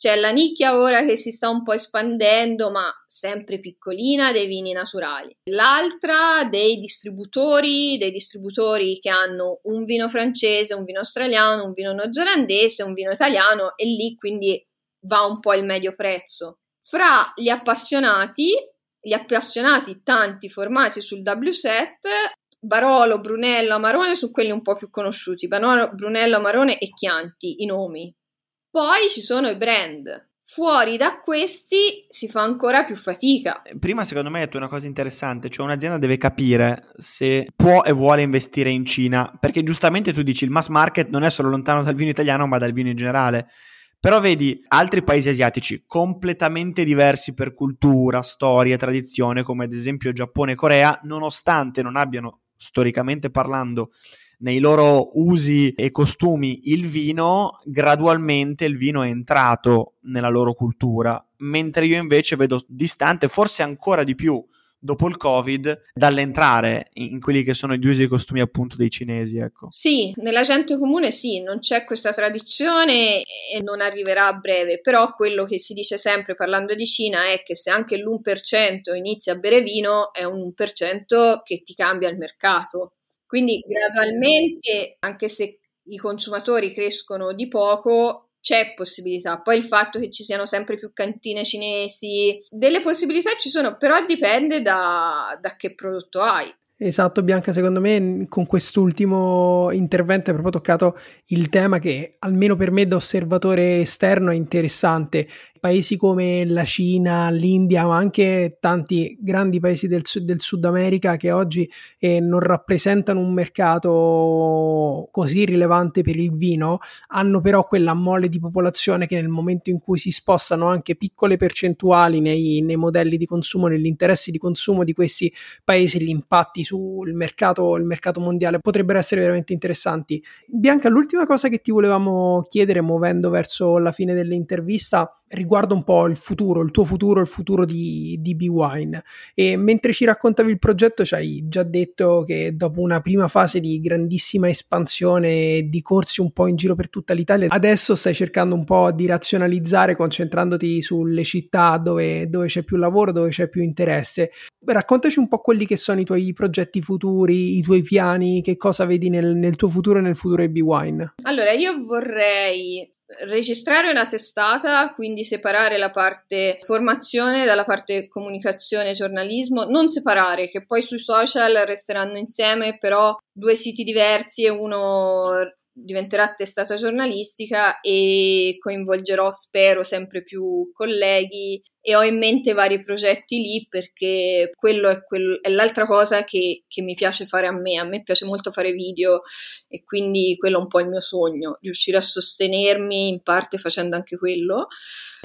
C'è la nicchia ora che si sta un po' espandendo, ma sempre piccolina, dei vini naturali. L'altra dei distributori, dei distributori che hanno un vino francese, un vino australiano, un vino neozelandese, un vino italiano e lì quindi va un po' il medio prezzo. Fra gli appassionati, gli appassionati tanti formati sul W7, Barolo, Brunello, Amarone sono quelli un po' più conosciuti, Barolo, Brunello, Amarone e Chianti, i nomi. Poi ci sono i brand. Fuori da questi si fa ancora più fatica. Prima, secondo me, hai detto una cosa interessante: cioè, un'azienda deve capire se può e vuole investire in Cina. Perché giustamente tu dici il mass market non è solo lontano dal vino italiano, ma dal vino in generale. Però vedi altri paesi asiatici completamente diversi per cultura, storia, tradizione, come ad esempio Giappone e Corea, nonostante non abbiano storicamente parlando nei loro usi e costumi il vino, gradualmente il vino è entrato nella loro cultura, mentre io invece vedo distante, forse ancora di più dopo il Covid, dall'entrare in quelli che sono gli usi e costumi appunto dei cinesi, ecco. Sì, nella gente comune sì, non c'è questa tradizione e non arriverà a breve, però quello che si dice sempre parlando di Cina è che se anche l'1% inizia a bere vino è un 1% che ti cambia il mercato quindi gradualmente, anche se i consumatori crescono di poco, c'è possibilità. Poi il fatto che ci siano sempre più cantine cinesi, delle possibilità ci sono, però dipende da, da che prodotto hai. Esatto, Bianca, secondo me con quest'ultimo intervento hai proprio toccato il tema che almeno per me da osservatore esterno è interessante. Paesi come la Cina, l'India, ma anche tanti grandi paesi del, del Sud America che oggi eh, non rappresentano un mercato così rilevante per il vino, hanno però quella mole di popolazione che nel momento in cui si spostano anche piccole percentuali nei, nei modelli di consumo, negli interessi di consumo di questi paesi, gli impatti sul mercato, il mercato mondiale potrebbero essere veramente interessanti. Bianca, l'ultima cosa che ti volevamo chiedere muovendo verso la fine dell'intervista riguarda un po' il futuro, il tuo futuro, il futuro di, di B-Wine. E mentre ci raccontavi il progetto ci hai già detto che dopo una prima fase di grandissima espansione di corsi un po' in giro per tutta l'Italia, adesso stai cercando un po' di razionalizzare concentrandoti sulle città dove, dove c'è più lavoro, dove c'è più interesse. Raccontaci un po' quelli che sono i tuoi progetti futuri, i tuoi piani, che cosa vedi nel, nel tuo futuro e nel futuro di B-Wine. Allora, io vorrei registrare una testata, quindi separare la parte formazione dalla parte comunicazione e giornalismo, non separare, che poi sui social resteranno insieme, però due siti diversi e uno diventerà testata giornalistica e coinvolgerò, spero, sempre più colleghi e ho in mente vari progetti lì perché quello è, quello, è l'altra cosa che, che, mi piace fare a me. A me piace molto fare video e quindi quello è un po' il mio sogno, riuscire a sostenermi in parte facendo anche quello.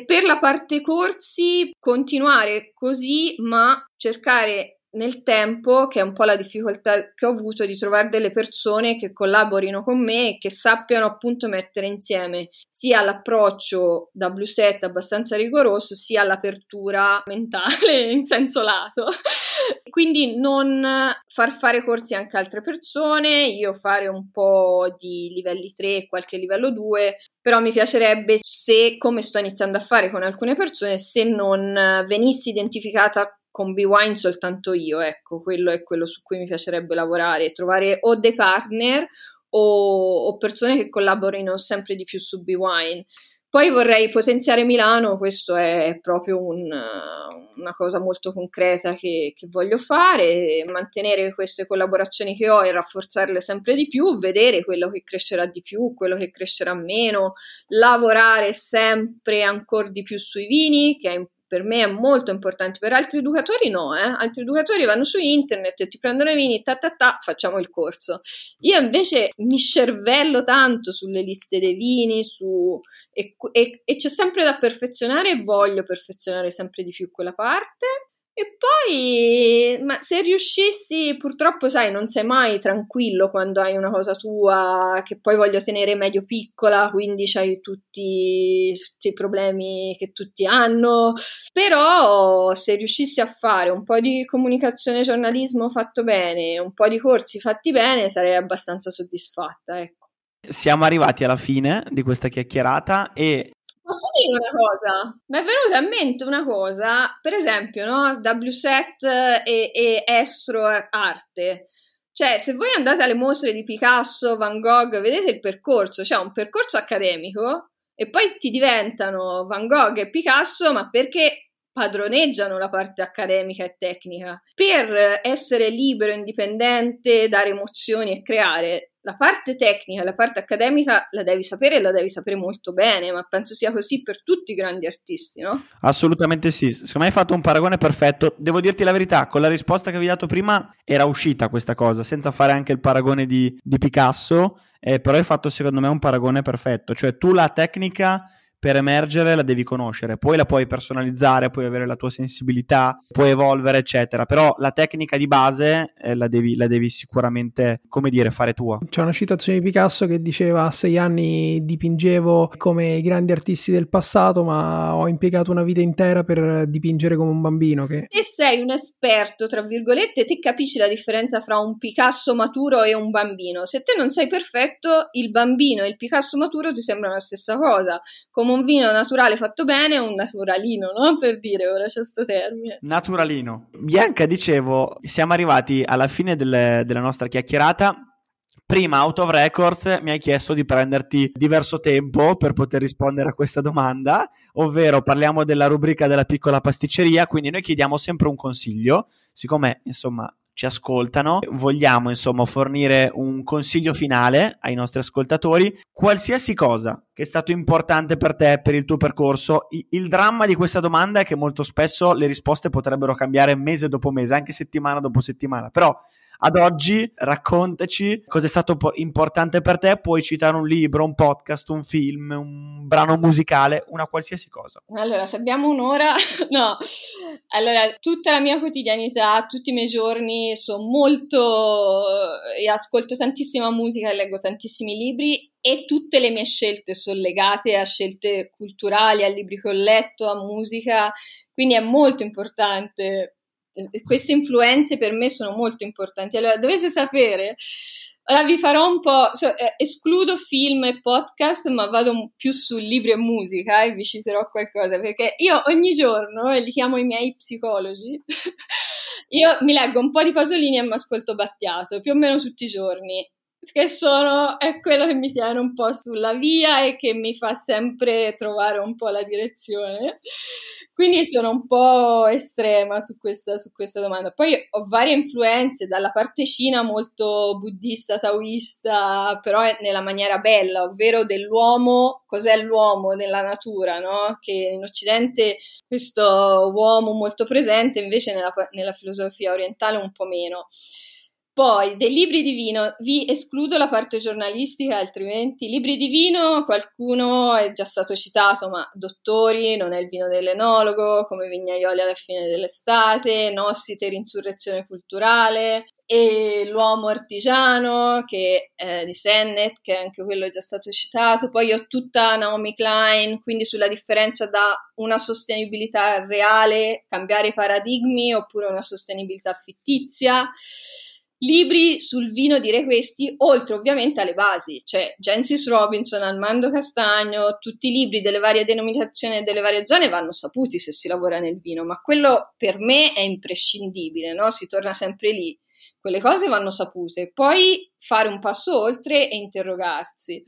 Per la parte corsi, continuare così, ma cercare nel tempo, che è un po' la difficoltà che ho avuto di trovare delle persone che collaborino con me e che sappiano appunto mettere insieme sia l'approccio da blue set abbastanza rigoroso, sia l'apertura mentale [laughs] in senso lato. [laughs] Quindi non far fare corsi anche a altre persone, io fare un po' di livelli 3 e qualche livello 2, però mi piacerebbe se, come sto iniziando a fare con alcune persone, se non venissi identificata con B-Wine soltanto io, ecco, quello è quello su cui mi piacerebbe lavorare, trovare o dei partner o, o persone che collaborino sempre di più su B-Wine. Poi vorrei potenziare Milano, questo è proprio un, una cosa molto concreta che, che, voglio fare, mantenere queste collaborazioni che ho e rafforzarle sempre di più, vedere quello che crescerà di più, quello che crescerà meno, lavorare sempre ancora di più sui vini, che è importante per me è molto importante, per altri educatori no, eh? altri educatori vanno su internet e ti prendono i vini, ta ta ta, facciamo il corso. Io invece mi cervello tanto sulle liste dei vini su, e, e, e c'è sempre da perfezionare e voglio perfezionare sempre di più quella parte. E poi, ma se riuscissi, purtroppo sai, non sei mai tranquillo quando hai una cosa tua che poi voglio tenere medio piccola, quindi c'hai tutti, tutti i problemi che tutti hanno. Però se riuscissi a fare un po' di comunicazione e giornalismo fatto bene, un po' di corsi fatti bene, sarei abbastanza soddisfatta, ecco. Siamo arrivati alla fine di questa chiacchierata e Posso dire una cosa? Mi è venuta in mente una cosa, per esempio, no? WSET e, e Estro Arte. Cioè, se voi andate alle mostre di Picasso, Van Gogh, vedete il percorso, c'è cioè un percorso accademico e poi ti diventano Van Gogh e Picasso, ma perché padroneggiano la parte accademica e tecnica. Per essere libero, indipendente, dare emozioni e creare, la parte tecnica, la parte accademica la devi sapere e la devi sapere molto bene, ma penso sia così per tutti i grandi artisti, no? Assolutamente sì. Secondo me hai fatto un paragone perfetto. Devo dirti la verità, con la risposta che avevi dato prima era uscita questa cosa, senza fare anche il paragone di, di Picasso, eh, però hai fatto secondo me un paragone perfetto. Cioè tu la tecnica per emergere la devi conoscere, poi la puoi personalizzare, puoi avere la tua sensibilità, puoi evolvere, eccetera. Però la tecnica di base eh, la, devi, la, devi, sicuramente, come dire, fare tua. C'è una citazione di Picasso che diceva: A sei anni dipingevo come i grandi artisti del passato, ma ho impiegato una vita intera per dipingere come un bambino. Che... E sei un esperto, tra virgolette, te capisci la differenza fra un Picasso maturo e un bambino. Se te non sei perfetto, il bambino e il Picasso maturo ti sembrano la stessa cosa. Come come un vino naturale fatto bene un naturalino, no? Per dire, ora c'è questo termine. Naturalino. Bianca, dicevo, siamo arrivati alla fine delle, della nostra chiacchierata. Prima, out of records, mi hai chiesto di prenderti diverso tempo per poter rispondere a questa domanda, ovvero parliamo della rubrica della piccola pasticceria, quindi noi chiediamo sempre un consiglio, siccome insomma ci ascoltano. Vogliamo insomma fornire un consiglio finale ai nostri ascoltatori. Qualsiasi cosa che è stato importante per te, per il tuo percorso, il dramma di questa domanda è che molto spesso le risposte potrebbero cambiare mese dopo mese, anche settimana dopo settimana, però ad oggi raccontaci cosa è stato importante per te, puoi citare un libro, un podcast, un film, un brano musicale, una qualsiasi cosa. Allora, se abbiamo un'ora, [laughs] no. Allora, tutta la mia quotidianità, tutti i miei giorni sono molto e ascolto tantissima musica leggo tantissimi libri e tutte le mie scelte sono legate a scelte culturali, a libri che ho letto, a musica, quindi è molto importante queste influenze per me sono molto importanti. Allora, dovete sapere, ora vi farò un po', so, eh, escludo film e podcast, ma vado più su libri e musica e vi citerò qualcosa, perché io ogni giorno, e li chiamo i miei psicologi, [laughs] io mi leggo un po' di Pasolini e mi ascolto Battiato, più o meno tutti i giorni che sono, è quello che mi tiene un po' sulla via e che mi fa sempre trovare un po' la direzione. Quindi sono un po' estrema su questa, su questa domanda. Poi ho varie influenze, dalla parte cina molto buddista, taoista, però nella maniera bella, ovvero dell'uomo, cos'è l'uomo nella natura, no? Che in Occidente questo uomo molto presente, invece nella, nella filosofia orientale un po' meno. Poi, dei libri di vino, vi escludo la parte giornalistica, altrimenti libri di vino, qualcuno è già stato citato, ma Dottori, non è il vino dell'enologo, come Vignaioli alla fine dell'estate, Nossiter, Insurrezione culturale, e L'uomo artigiano che è di Sennett, che anche quello è già stato citato. Poi ho tutta Naomi Klein, quindi sulla differenza da una sostenibilità reale, cambiare i paradigmi, oppure una sostenibilità fittizia libri sul vino direi questi, oltre ovviamente alle basi, cioè Gensis Robinson, Armando Castagno, tutti i libri delle varie denominazioni e delle varie zone vanno saputi se si lavora nel vino, ma quello per me è imprescindibile, no? Si torna sempre lì. Quelle cose vanno sapute, poi fare un passo oltre e interrogarsi.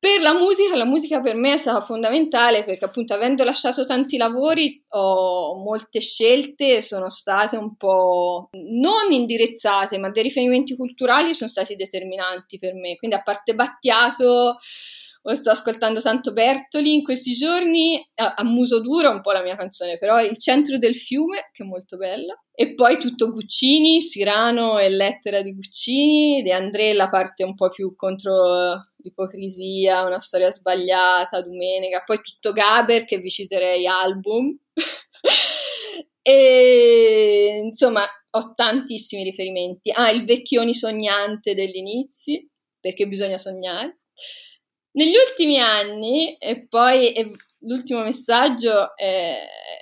Per la musica, la musica per me è stata fondamentale perché appunto avendo lasciato tanti lavori ho molte scelte sono state un po' non indirizzate ma dei riferimenti culturali sono stati determinanti per me. Quindi a parte Battiato sto ascoltando tanto Bertoli in questi giorni, a, a, muso duro un po' la mia canzone, però Il centro del fiume, che è molto bella, e poi tutto Guccini, Sirano e Lettera di Guccini, De André la parte un po' più contro l'ipocrisia, una storia sbagliata, Domenica, poi tutto Gaber che vi citerei album. [laughs] e insomma ho tantissimi riferimenti. Ah, il vecchioni sognante degli inizi, perché bisogna sognare. Negli ultimi anni, e poi e l'ultimo messaggio è,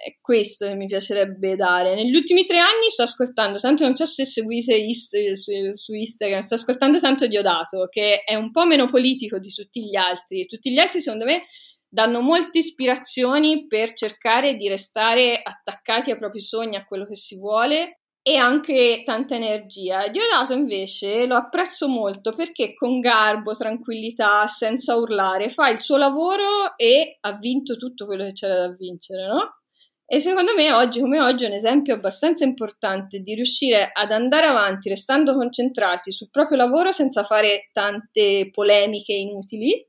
è, questo che mi piacerebbe dare. Negli ultimi tre anni sto ascoltando, tanto non so se seguite ist- su, su, Instagram, sto ascoltando tanto Diodato, che è un po' meno politico di tutti gli altri. Tutti gli altri, secondo me, danno molte ispirazioni per cercare di restare attaccati ai propri sogni, a quello che si vuole e anche tanta energia. Diodato invece lo apprezzo molto perché con garbo, tranquillità, senza urlare, fa il suo lavoro e ha vinto tutto quello che c'era da vincere, no? E secondo me oggi come oggi è un esempio abbastanza importante di riuscire ad andare avanti restando concentrati sul proprio lavoro senza fare tante polemiche inutili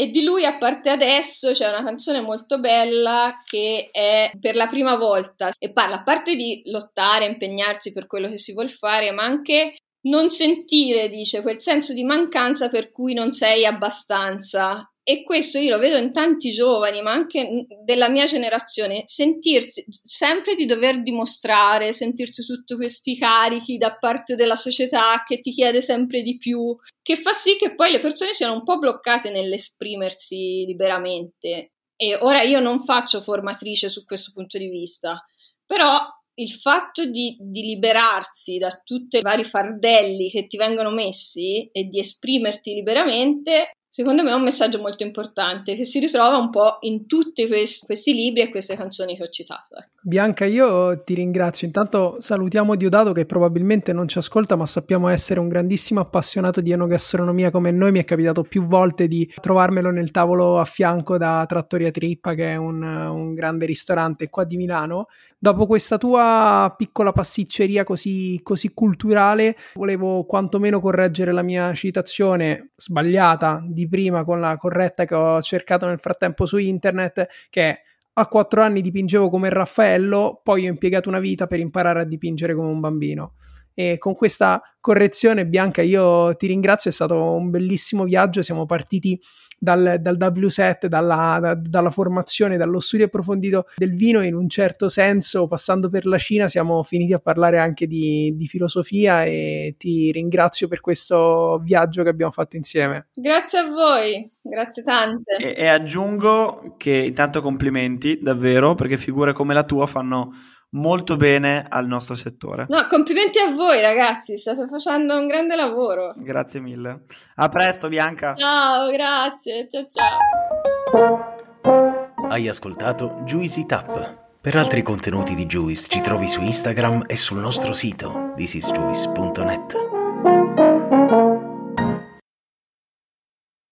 e di lui, a parte adesso, c'è una canzone molto bella che è per la prima volta. E parla a parte di lottare, impegnarsi per quello che si vuole fare, ma anche non sentire, dice, quel senso di mancanza per cui non sei abbastanza e questo io lo vedo in tanti giovani, ma anche della mia generazione, sentirsi sempre di dover dimostrare, sentirsi tutti questi carichi da parte della società che ti chiede sempre di più, che fa sì che poi le persone siano un po' bloccate nell'esprimersi liberamente. E ora io non faccio formatrice su questo punto di vista, però il fatto di, di, liberarsi da tutti i vari fardelli che ti vengono messi e di esprimerti liberamente Secondo me è un messaggio molto importante che si ritrova un po' in tutti questi, questi libri e queste canzoni che ho citato. Ecco. Bianca, io ti ringrazio. Intanto salutiamo Diodato che probabilmente non ci ascolta, ma sappiamo essere un grandissimo appassionato di enogastronomia come noi. Mi è capitato più volte di trovarmelo nel tavolo a fianco da Trattoria Trippa, che è un, un grande ristorante qua di Milano. Dopo questa tua piccola pasticceria così, così culturale, volevo quantomeno correggere la mia citazione sbagliata di prima con la corretta che ho cercato nel frattempo su internet, che a quattro anni dipingevo come Raffaello, poi ho impiegato una vita per imparare a dipingere come un bambino. E con questa correzione, Bianca, io ti ringrazio, è stato un bellissimo viaggio. Siamo partiti dal, dal W7, dalla, da, dalla formazione, dallo studio approfondito del vino, in un certo senso, passando per la Cina, siamo finiti a parlare anche di, di filosofia e ti ringrazio per questo viaggio che abbiamo fatto insieme. Grazie a voi, grazie tante. E, e aggiungo che intanto complimenti, davvero, perché figure come la tua fanno molto bene al nostro settore. No, complimenti a voi ragazzi, state facendo un grande lavoro. Grazie mille. A presto Bianca. Ciao, grazie. Ciao ciao. Hai ascoltato Juicy Tap. Per altri contenuti di Juice ci trovi su Instagram e sul nostro sito thisisjuice.net.